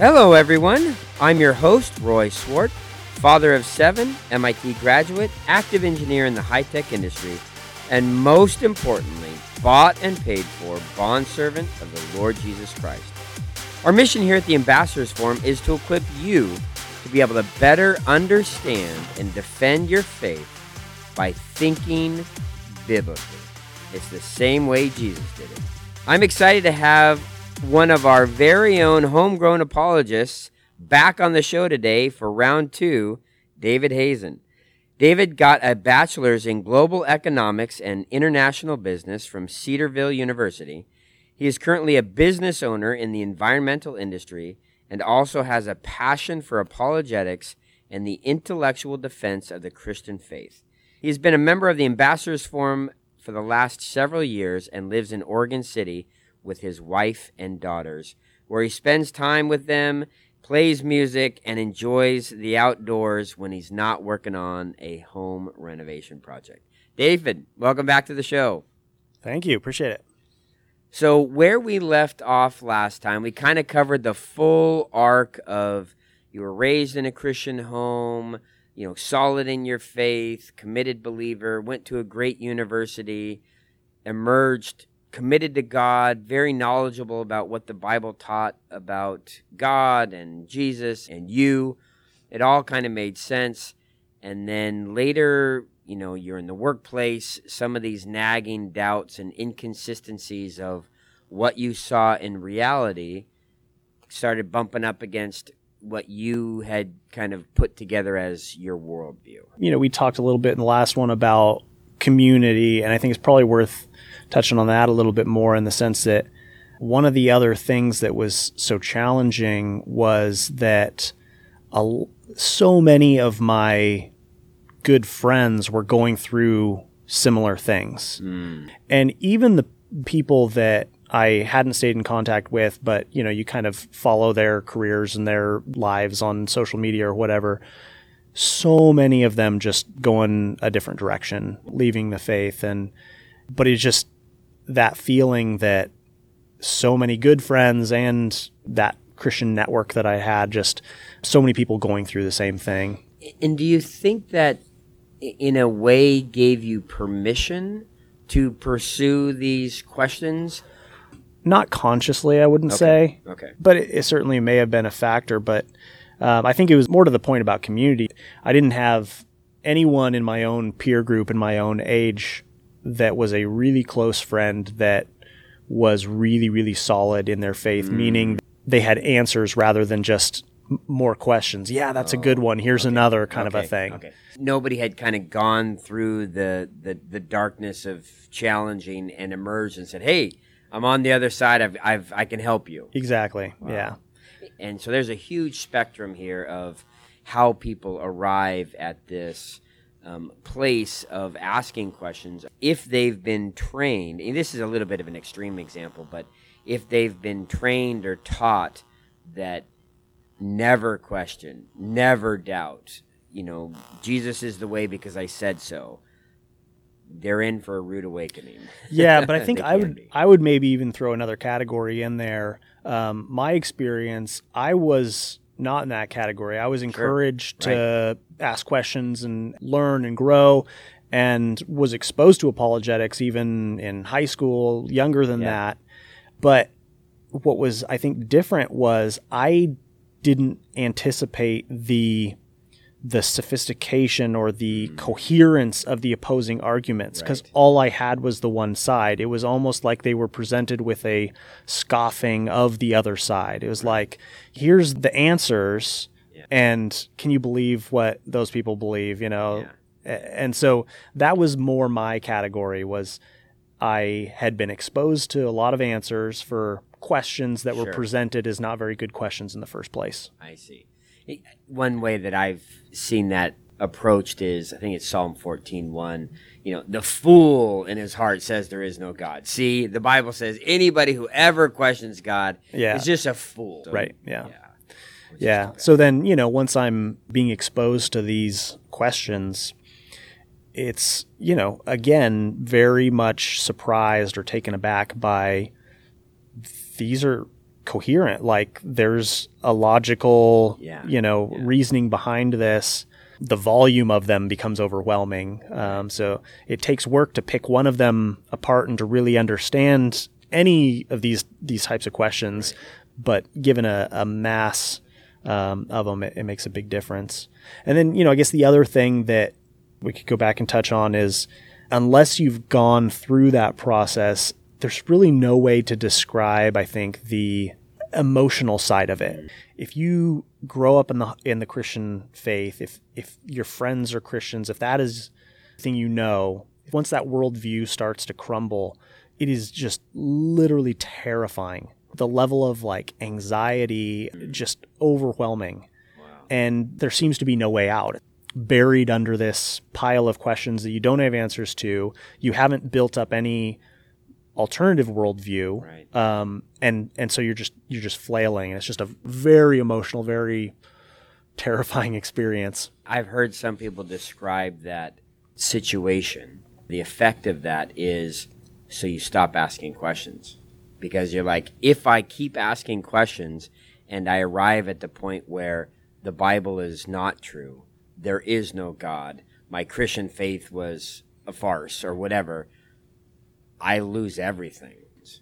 Hello, everyone. I'm your host, Roy Swart, father of seven, MIT graduate, active engineer in the high tech industry, and most importantly, bought and paid for bondservant of the Lord Jesus Christ. Our mission here at the Ambassadors Forum is to equip you to be able to better understand and defend your faith by thinking biblically. It's the same way Jesus did it. I'm excited to have one of our very own homegrown apologists back on the show today for round two, David Hazen. David got a bachelor's in global economics and international business from Cedarville University. He is currently a business owner in the environmental industry and also has a passion for apologetics and the intellectual defense of the Christian faith. He has been a member of the Ambassadors Forum for the last several years and lives in Oregon City with his wife and daughters, where he spends time with them, plays music, and enjoys the outdoors when he's not working on a home renovation project. David, welcome back to the show. Thank you. Appreciate it. So, where we left off last time, we kind of covered the full arc of you were raised in a Christian home, you know, solid in your faith, committed believer, went to a great university, emerged committed to God, very knowledgeable about what the Bible taught about God and Jesus and you. It all kind of made sense. And then later, you know, you're in the workplace, some of these nagging doubts and inconsistencies of what you saw in reality started bumping up against what you had kind of put together as your worldview. You know, we talked a little bit in the last one about community, and I think it's probably worth touching on that a little bit more in the sense that one of the other things that was so challenging was that a, so many of my good friends were going through similar things. Mm. And even the people that I hadn't stayed in contact with, but you know, you kind of follow their careers and their lives on social media or whatever. So many of them just going a different direction, leaving the faith and but it's just that feeling that so many good friends and that Christian network that I had, just so many people going through the same thing. And do you think that in a way gave you permission to pursue these questions? Not consciously, I wouldn't okay. say. Okay. But it, it, certainly may have been a factor. But um, I think it was more to the point about community. I didn't have anyone in my own peer group in my own age that was a really close friend that was really, really solid in their faith, mm. meaning they had answers rather than just more questions. Yeah, that's oh, a good one. Here's okay. another kind okay. of a thing. Okay. Nobody had kind of gone through the, the, the darkness of challenging and emerged and said, "Hey, I'm on the other side. I've, I've I can help you." Exactly. Wow. Yeah. And so there's a huge spectrum here of how people arrive at this um, place of asking questions if they've been trained. And this is a little bit of an extreme example, but if they've been trained or taught that never question, never doubt, you know, Jesus is the way because I said so. They're in for a rude awakening. Yeah, but I think I would be. I would maybe even throw another category in there. Um, my experience, I was not in that category. I was encouraged sure. to ask questions and learn and grow and was exposed to apologetics even in high school, younger than yeah. that. But what was, I think, different was I didn't anticipate the the sophistication or the mm. coherence of the opposing arguments because right. all I had was the one side. It was almost like they were presented with a scoffing of the other side. It was like, here's the answers, yeah. and can you believe what those people believe? You know, yeah. and so that was more my category. Was I had been exposed to a lot of answers for questions that sure. were presented as not very good questions in the first place. I see. One way that I've seen that approached is I think it's Psalm 14:1. You know, the fool in his heart says there is no God. See, the Bible says anybody who ever questions God yeah. is just a fool. So, right. Yeah. Yeah. yeah. So then, you know, once I'm being exposed to these questions, it's, you know, again, very much surprised or taken aback by these are coherent. Like there's a logical, yeah. you know, yeah. reasoning behind this. The volume of them becomes overwhelming. Um, so it takes work to pick one of them apart and to really understand any of these these types of questions. But given a, a mass um, of them, it, it makes a big difference. And then, you know, I guess the other thing that we could go back and touch on is unless you've gone through that process, there's really no way to describe, I think, the emotional side of it. If you grow up in the in the Christian faith, if if your friends are Christians, if that is the thing you know, once that worldview starts to crumble, it is just literally terrifying. The level of like anxiety just overwhelming. Wow. And there seems to be no way out buried under this pile of questions that you don't have answers to. You haven't built up any alternative worldview, right. um, and and so you're just you're just flailing. And it's just a very emotional, very terrifying experience. I've heard some people describe that situation. The effect of that is so you stop asking questions because you're like, if I keep asking questions and I arrive at the point where the Bible is not true there is no God, my Christian faith was a farce or whatever, I lose everything.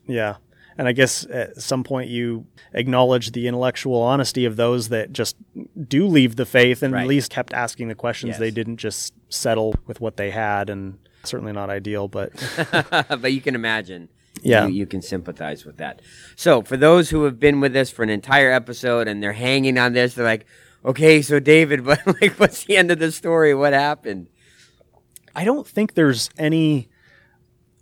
Yeah. And I guess at some point you acknowledge the intellectual honesty of those that just do leave the faith and right. at least kept asking the questions. Yes. They didn't just settle with what they had, and certainly not ideal, but but you can imagine. Yeah, you, you, can sympathize with that. So for those who have been with us for an entire episode and they're hanging on this, they're like, okay, so David, but like, what's the end of the story? What happened? I don't think there's any.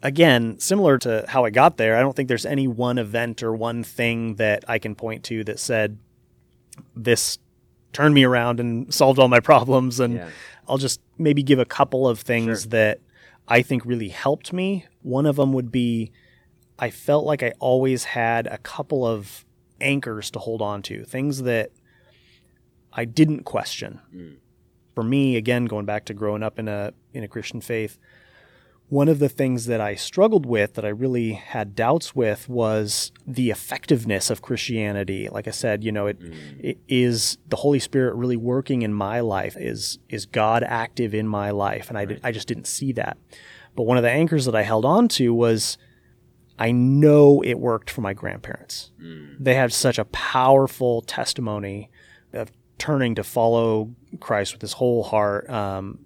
Again, similar to how I got there, I don't think there's any one event or one thing that I can point to that said this turned me around and solved all my problems. And yeah. I'll just maybe give a couple of things sure. that I think really helped me. One of them would be I felt like I always had a couple of anchors to hold on to, things that I didn't question. Mm. For me, again, going back to growing up in a in a Christian faith, one of the things that I struggled with, that I really had doubts with, was the effectiveness of Christianity. Like I said, you know, it, mm. it is the Holy Spirit really working in my life? Is is God active in my life? And I right. I just didn't see that. But one of the anchors that I held on to was. I know it worked for my grandparents. Mm. They had such a powerful testimony of turning to follow Christ with his whole heart. Um,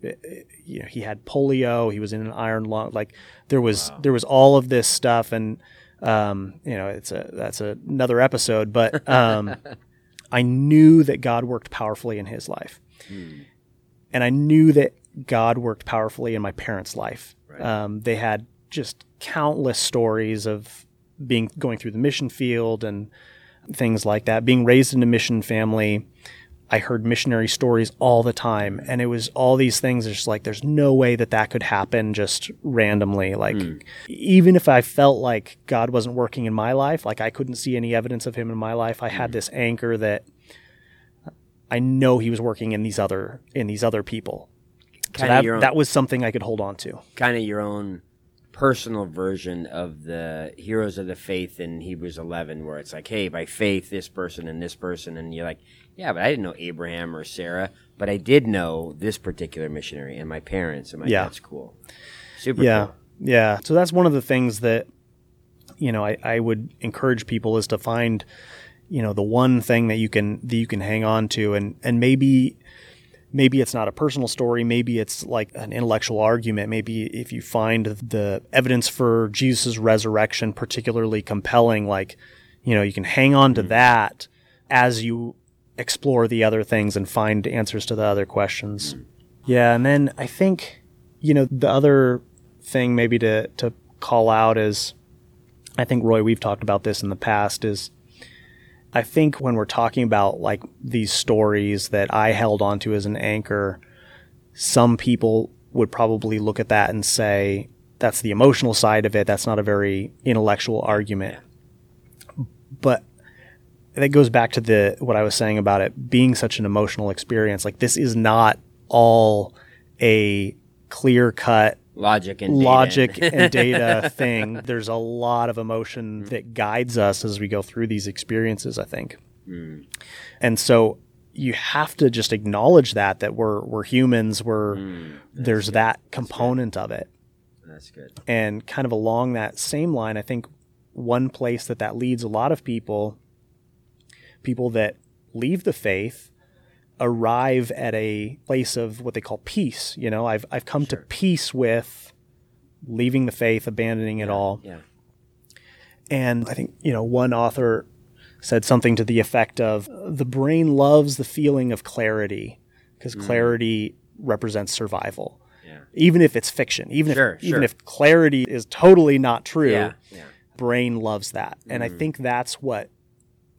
you know, he had polio. He was in an iron lung. Like there was wow. there was all of this stuff, and um, you know, it's a that's a, another episode. But um, I knew that God worked powerfully in his life, hmm. and I knew that God worked powerfully in my parents' life. Right. Um, they had just countless stories of being going through the mission field and things like that. Being raised in a mission family I heard missionary stories all the time, and it was all these things. Just like there's no way that that could happen just randomly. Like mm. even if I felt like God wasn't working in my life, like I couldn't see any evidence of Him in my life, I mm. had hmm. this anchor that I know He was working in these other in these other people. So that, own, that was something I could hold on to. Kind of your own personal version of the heroes of the faith in Hebrews 11, where it's like, hey, by faith, this person and this person, and you're like, yeah, but I didn't know Abraham or Sarah, but I did know this particular missionary and my parents, and my yeah. that's cool. Super yeah. Cool. Yeah. So that's one of the things that, you know, I, I would encourage people is to find, you know, the one thing that you can that you can hang on to and and maybe maybe it's not a personal story maybe it's like an intellectual argument maybe if you find the evidence for jesus' resurrection particularly compelling like you know you can hang on to mm-hmm. that as you explore the other things and find answers to the other questions. Yeah, and then I think you know the other thing maybe to to call out is I think Roy we've talked about this in the past is I think when we're talking about like these stories that I held onto as an anchor some people would probably look at that and say that's the emotional side of it that's not a very intellectual argument but that goes back to the what I was saying about it being such an emotional experience. Like this is not all a clear cut logic and logic data. and data thing. There's a lot of emotion that guides us as we go through these experiences. I think, mm. and so you have to just acknowledge that that we're we're humans. We're mm, there's good. that component of it. That's good. And kind of along that same line, I think one place that that leads a lot of people, people that leave the faith, arrive at a place of what they call peace. You know, I've I've come sure. to peace with leaving the faith, abandoning yeah, it all. Yeah. And I think, you know, one author said something to the effect of the brain loves the feeling of clarity because mm. clarity represents survival. Yeah. Even if it's fiction, even sure, if sure. even if clarity is totally not true, yeah, yeah. brain loves that. Mm. And I mm. think that's what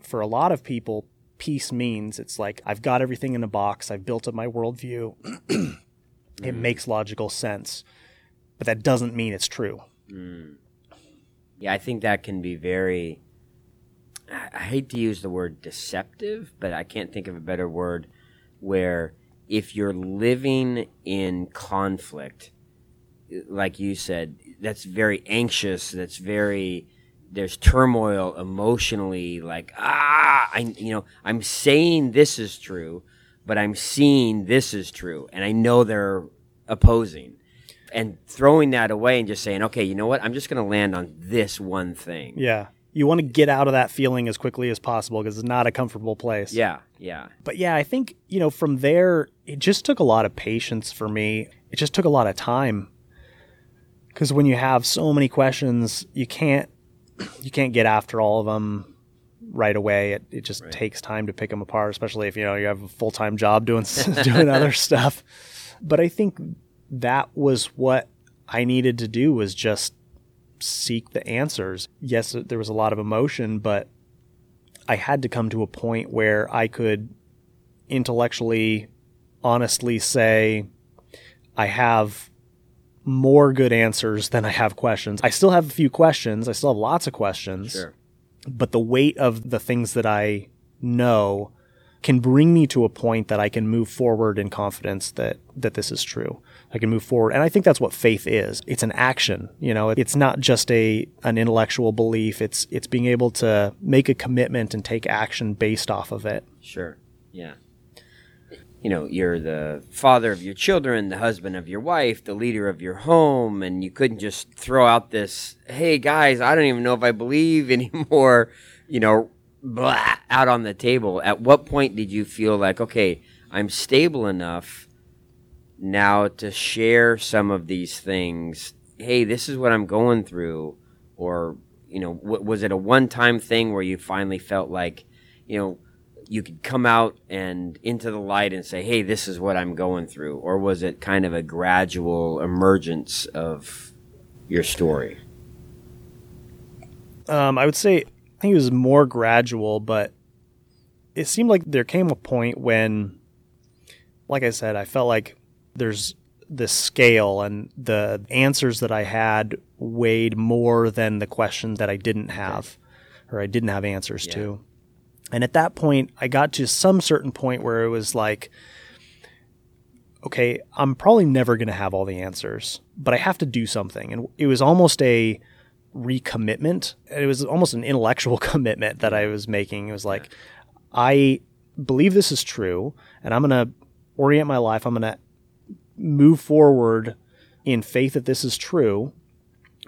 for a lot of people peace means. It's like I've got everything in a box, I've built up my worldview. it mm. makes logical sense. But that doesn't mean it's true. Mm. Yeah, I think that can be very I hate to use the word deceptive, but I can't think of a better word where if you're living in conflict, like you said, that's very anxious, that's very there's turmoil emotionally like ah I you know I'm saying this is true, but I'm seeing this is true and I know they're opposing. And throwing that away and just saying, okay, you know what? I'm just going to land on this one thing. Yeah you want to get out of that feeling as quickly as possible because it's not a comfortable place. Yeah, yeah. But yeah, I think, you know, from there, it just took a lot of patience for me. It just took a lot of time. Because when you have so many questions, you can't you can't get after all of them right away. It, it just right. takes time to pick them apart, especially if you know you have a full time job doing doing other stuff. But I think that was what I needed to do was just seek the answers. Yes, there was a lot of emotion, but I had to come to a point where I could intellectually, honestly say, I have more good answers than I have questions. I still have a few questions. I still have lots of questions. Sure. But the weight of the things that I know can bring me to a point that I can move forward in confidence that that this is true. I can move forward. And I think that's what faith is. It's an action. You know, it's not just a an intellectual belief. It's it's being able to make a commitment and take action based off of it. Sure. Yeah. You know, you're the father of your children, the husband of your wife, the leader of your home, and you couldn't just throw out this, "Hey guys, I don't even know if I believe anymore," you know, blah, out on the table. At what point did you feel like, "Okay, I'm stable enough now to share some of these things. Hey, this is what I'm going through, or you know, w- was it a one-time thing where you finally felt like, you know, you could come out and into the light and say, "Hey, this is what I'm going through," or was it kind of a gradual emergence of your story? Um, I would say I think it was more gradual, but it seemed like there came a point when, like I said, I felt like there's this scale and the answers that I had weighed more than the questions that I didn't have or I didn't have answers yeah. to. And at that point, I got to some certain point where it was like, okay, I'm probably never going to have all the answers, but I have to do something. And it was almost a recommitment. It was almost an intellectual commitment that I was making. It was like, I believe this is true, and I'm going to orient my life. I'm going to move forward in faith that this is true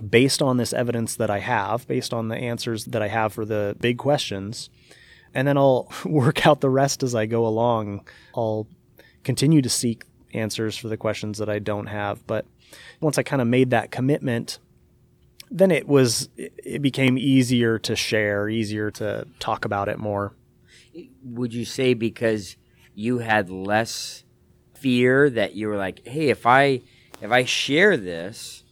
based on this evidence that I have, based on the answers that I have for the big questions. And then I'll work out the rest as I go along. I'll continue to seek answers for the questions that I don't have. But once I kind of made that commitment, then it was it became easier to share, easier to talk about it more. Would you say because you had less fear that you were like, hey, if I if I share this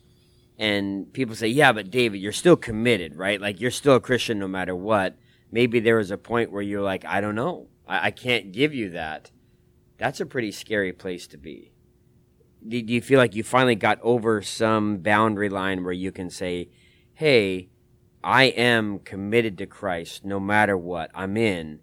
and people say, yeah, but David, you're still committed, right? Like you're still a Christian no matter what. Maybe there was a point where you're like, I don't know, I, I can't give you that. That's a pretty scary place to be. Do, do you feel like you finally got over some boundary line where you can say, hey, I am committed to Christ no matter what. I'm in.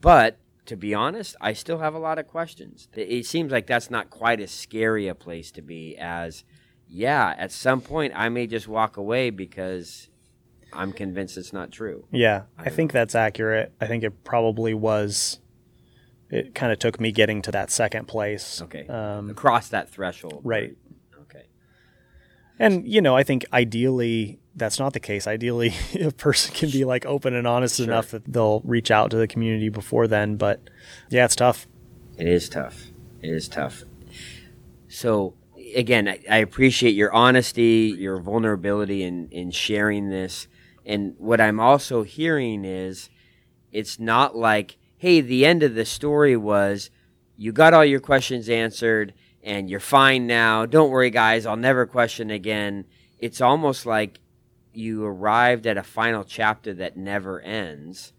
But to be honest, I still have a lot of questions. It seems like that's not quite as scary a place to be as yeah, at some point I may just walk away because I'm convinced it's not true. Yeah, I, think that's accurate. I think it probably was. It kind of took me getting to that second place. Okay. Um, Across that threshold. Right. Okay. And, you know, I think ideally that's not the case. Ideally, a person can be like open and honest sure. enough that they'll reach out to the community before then. But yeah, it's tough. It is tough. It is tough. So, again, I, I appreciate your honesty, your vulnerability in, in sharing this. And what I'm also hearing is it's not like, hey, the end of the story was you got all your questions answered and you're fine now. Don't worry, guys, I'll never question again. It's almost like you arrived at a final chapter that never ends,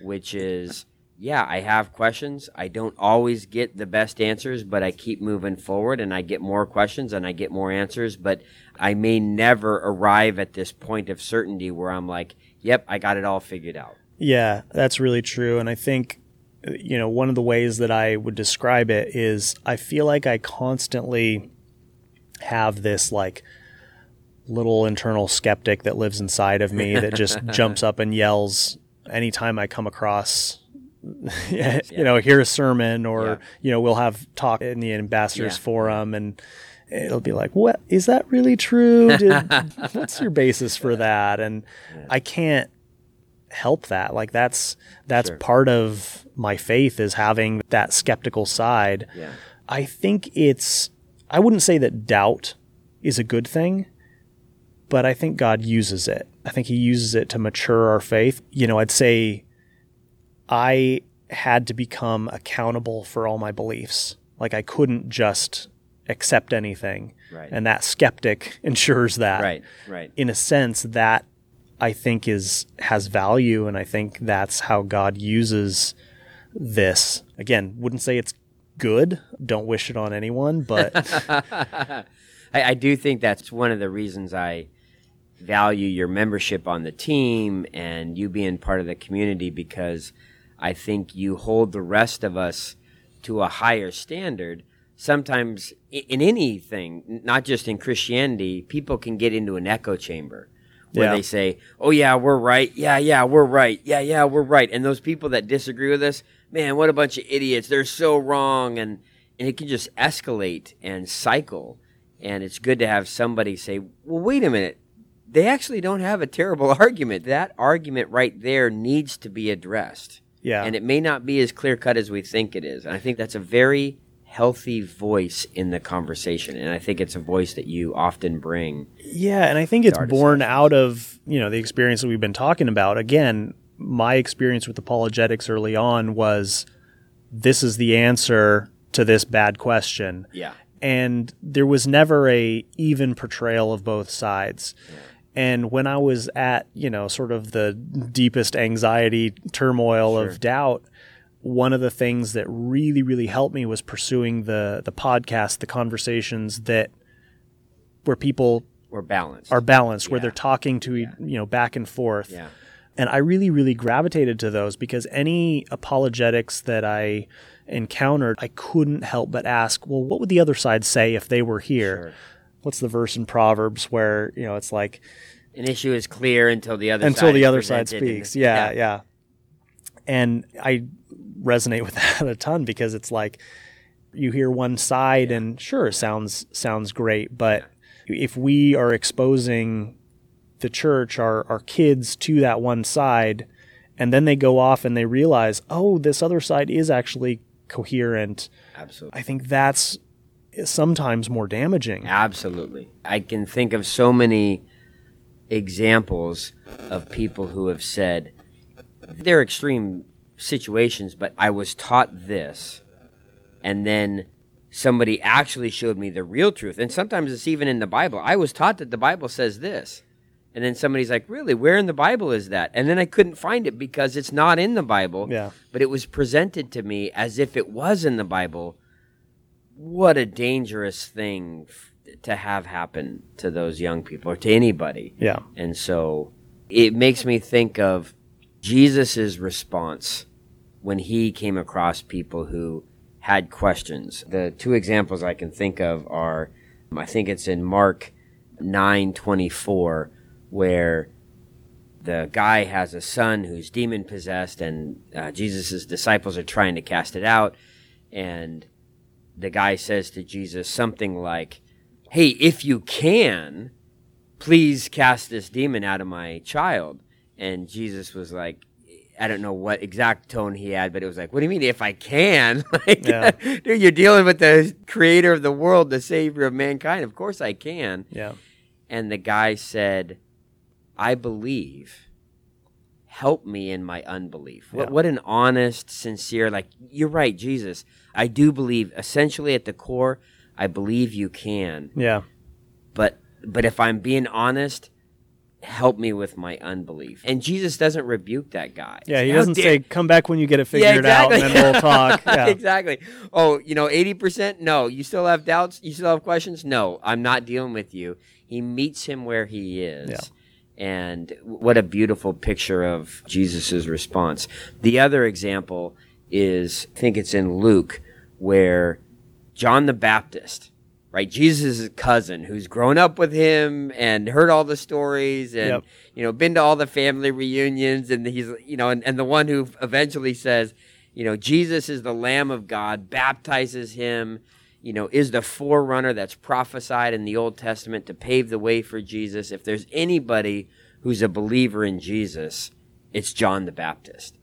which is yeah, I have questions. I don't always get the best answers, but I keep moving forward and I get more questions and I get more answers. But I may never arrive at this point of certainty where I'm like, yep, I got it all figured out. Yeah, that's really true. And I think, you know, one of the ways that I would describe it is I feel like I constantly have this like little internal skeptic that lives inside of me that just jumps up and yells anytime I come across yeah. you know, hear a sermon or, yeah. you know, we'll have talk in the ambassadors yeah. forum and it'll be like, what is that really true? Did, what's your basis for that? And I can't help that. Like that's, that's sure. part of my faith is having that skeptical side. I think it's, I wouldn't say that doubt is a good thing, but I think God uses it. I think he uses it to mature our faith. You know, I'd say, I had to become accountable for all my beliefs. Like I couldn't just accept anything. Right. And that skeptic ensures that. Right. Right. In a sense that I think is has value and I think that's how God uses this. Again, wouldn't say it's good. Don't wish it on anyone, but I, I do think that's one of the reasons I value your membership on the team and you being part of the community because I think you hold the rest of us to a higher standard. Sometimes in anything, not just in Christianity, people can get into an echo chamber where yeah. they say, "Oh yeah, we're right. Yeah, yeah, we're right. Yeah, yeah, we're right." And those people that disagree with us, man, what a bunch of idiots. They're so wrong and and it can just escalate and cycle. And it's good to have somebody say, "Well, wait a minute. They actually don't have a terrible argument. That argument right there needs to be addressed." Yeah. And it may not be as clear cut as we think it is. And I think that's a very healthy voice in the conversation. And I think it's a voice that you often bring. Yeah. And I think it's born out of, you know, the experience that we've been talking about. Again, my experience with apologetics early on was this is the answer to this bad question. Yeah. And there was never a even portrayal of both sides. Yeah. And when I was at, you know, sort of the deepest anxiety, turmoil sure. of doubt, one of the things that really, really helped me was pursuing the the podcast, the conversations that where people were balanced, are balanced, yeah. where they're talking to yeah. you know back and forth. Yeah. And I really, really gravitated to those because any apologetics that I encountered, I couldn't help but ask, well, what would the other side say if they were here? Sure what's the verse in Proverbs where you know it's like an issue is clear until the other until side the other side speaks. Yeah, yeah, yeah. And I resonate with that a ton because it's like you hear one side yeah. and sure sounds sounds great, but yeah. if we are exposing the church, our our kids to that one side, and then they go off and they realize, oh, this other side is actually coherent. Absolutely. I think that's sometimes more damaging. Absolutely. I can think of so many examples of people who have said they're extreme situations, but I was taught this, and then somebody actually showed me the real truth. And sometimes it's even in the Bible. I was taught that the Bible says this. And then somebody's like, Really? Where in the Bible is that? And then I couldn't find it because it's not in the Bible. Yeah. But it was presented to me as if it was in the Bible what a dangerous thing to have happen to those young people or to anybody. Yeah. And so it makes me think of Jesus's response when he came across people who had questions. The two examples I can think of are I think it's in Mark 9:24 where the guy has a son who's demon possessed and uh, Jesus' disciples are trying to cast it out and the guy says to Jesus something like, "Hey, if you can, please cast this demon out of my child." And Jesus was like, I don't know what exact tone he had, but it was like, "What do you mean if I can? like, yeah. dude, you're dealing with the creator of the world, the savior of mankind. Of course I can." Yeah. And the guy said, "I believe. Help me in my unbelief." Yeah. What, what an honest, sincere, like you're right, Jesus. I do believe. Essentially, at the core, I believe you can. Yeah. But but if I'm being honest, help me with my unbelief. And Jesus doesn't rebuke that guy. Yeah, he How doesn't dare- say, come back when you get it figured yeah, exactly. out and then we'll talk. Yeah. exactly. Oh, you know, 80%? No. You still have doubts? You still have questions? No, I'm not dealing with you. He meets him where he is. Yeah. And what a beautiful picture of Jesus' response. The other example is, I think it's in Luke, where John the Baptist right? Jesus' cousin who's grown up with him and heard all the stories and, yep. you know, been to all the family reunions. And he's, you know, and, and the one who eventually says, you know, Jesus is the Lamb of God, baptizes him, you know, is the forerunner that's prophesied in the Old Testament to pave the way for Jesus. If there's anybody who's a believer in Jesus, it's John the Baptist.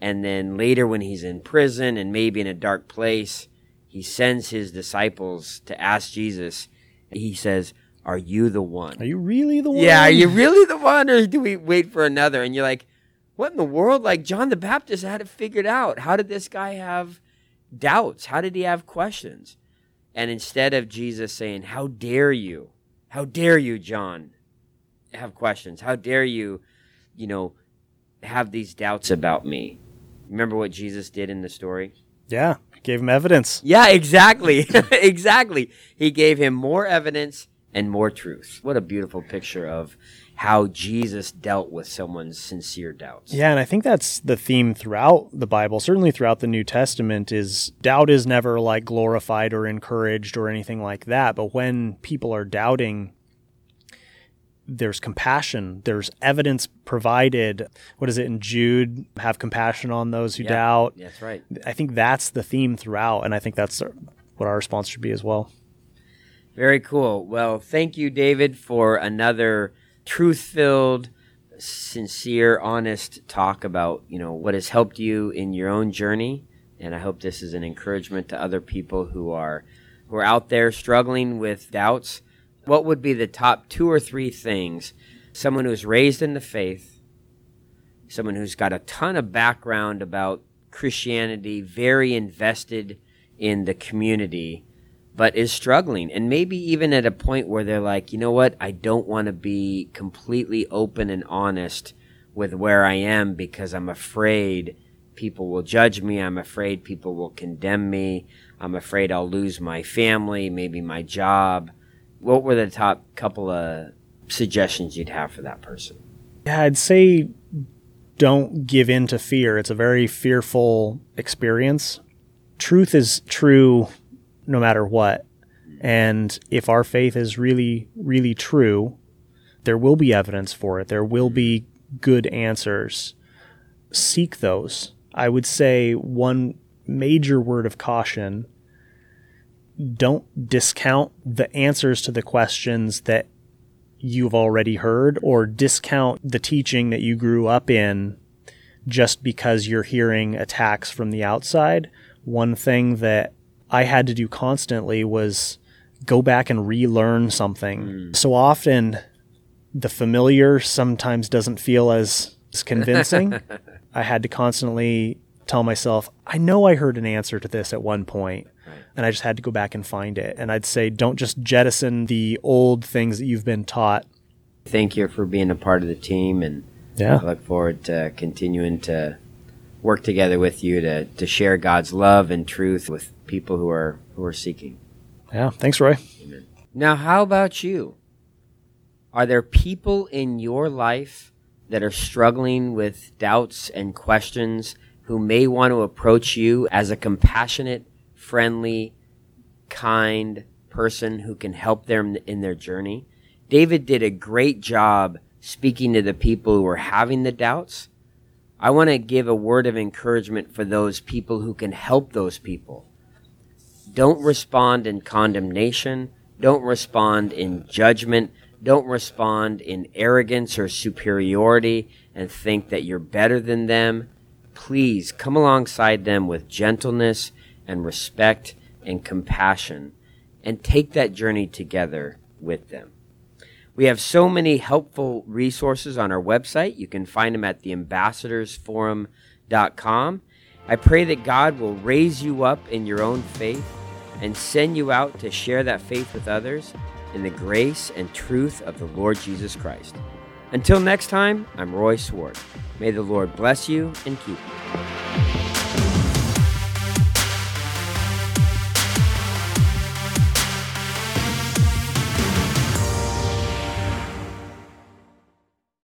And then later when he's in prison and maybe in a dark place, he sends his disciples to ask Jesus. He says, Are you the one? Are you really the one? Yeah, are you really the one? Or do we wait for another? And you're like, What in the world? Like, John the Baptist had it figured out. How did this guy have doubts? How did he have questions? And instead of Jesus saying, How dare you? How dare you, John, have questions? How dare you, you know, have these doubts about me? Remember what Jesus did in the story? Yeah. Gave him evidence. Yeah, exactly. exactly. He gave him more evidence and more truth. What a beautiful picture of how Jesus dealt with someone's sincere doubts. Yeah, and I think that's the theme throughout the Bible, certainly throughout the New Testament is doubt is never like glorified or encouraged or anything like that, but when people are doubting, there's compassion. There's evidence provided. What is it in jude? Have compassion on those who yeah, doubt. That's right. I think that's the theme throughout and i think that's what our response should be as well. Very cool. Well thank you david for another truth filled sincere honest talk about you know what has helped you in your own journey. And i hope this is an encouragement to other people who are who are out there struggling with doubts. What would be the top two or three things? Someone who's raised in the faith, someone who's got a ton of background about Christianity, very invested in the community, but is struggling and maybe even at a point where they're like, you know what, I don't want to be completely open and honest with where I am because I'm afraid people will judge me. I'm afraid people will condemn me. I'm afraid I'll lose my family, maybe my job what were the top couple of suggestions you'd have for that person? Yeah, I'd say don't give in to fear. It's a very fearful experience. Truth is true no matter what. And if our faith is really, really true, there will be evidence for it. There will be good answers. Seek those. I would say one major word of caution don't discount the answers to the questions that you've already heard or discount the teaching that you grew up in just because you're hearing attacks from the outside. One thing that I had to do constantly was go back and relearn something. Mm. So often the familiar sometimes doesn't feel as, as convincing. I had to constantly tell myself, I know I heard an answer to this at one point," point and I just had to go back and find it. And I'd say don't just jettison the old things that you've been taught. Thank you for being a part of the team, and yeah, I look forward to continuing to work together with you to, to share God's love and truth with people who are who are seeking. Yeah, thanks, Roy. Amen. Now, how about you? Are there people in your life that are struggling with doubts and questions who may want to approach you as a compassionate friendly, kind person who can help them in their journey. David did a great job speaking to the people who were having the doubts. I want to give a word of encouragement for those people who can help those people. Don't respond in condemnation. Don't respond in judgment. Don't respond in arrogance or superiority and think that you're better than them. Please come alongside them with gentleness and respect and compassion and take that journey together with them. We have so many helpful resources on our website. You can find them at theambassadorsforum.com. I pray that God will raise you up in your own faith and send you out to share that faith with others in the grace and truth of the Lord Jesus Christ. Until next time, I'm Roy Swart. May the Lord bless you and keep you.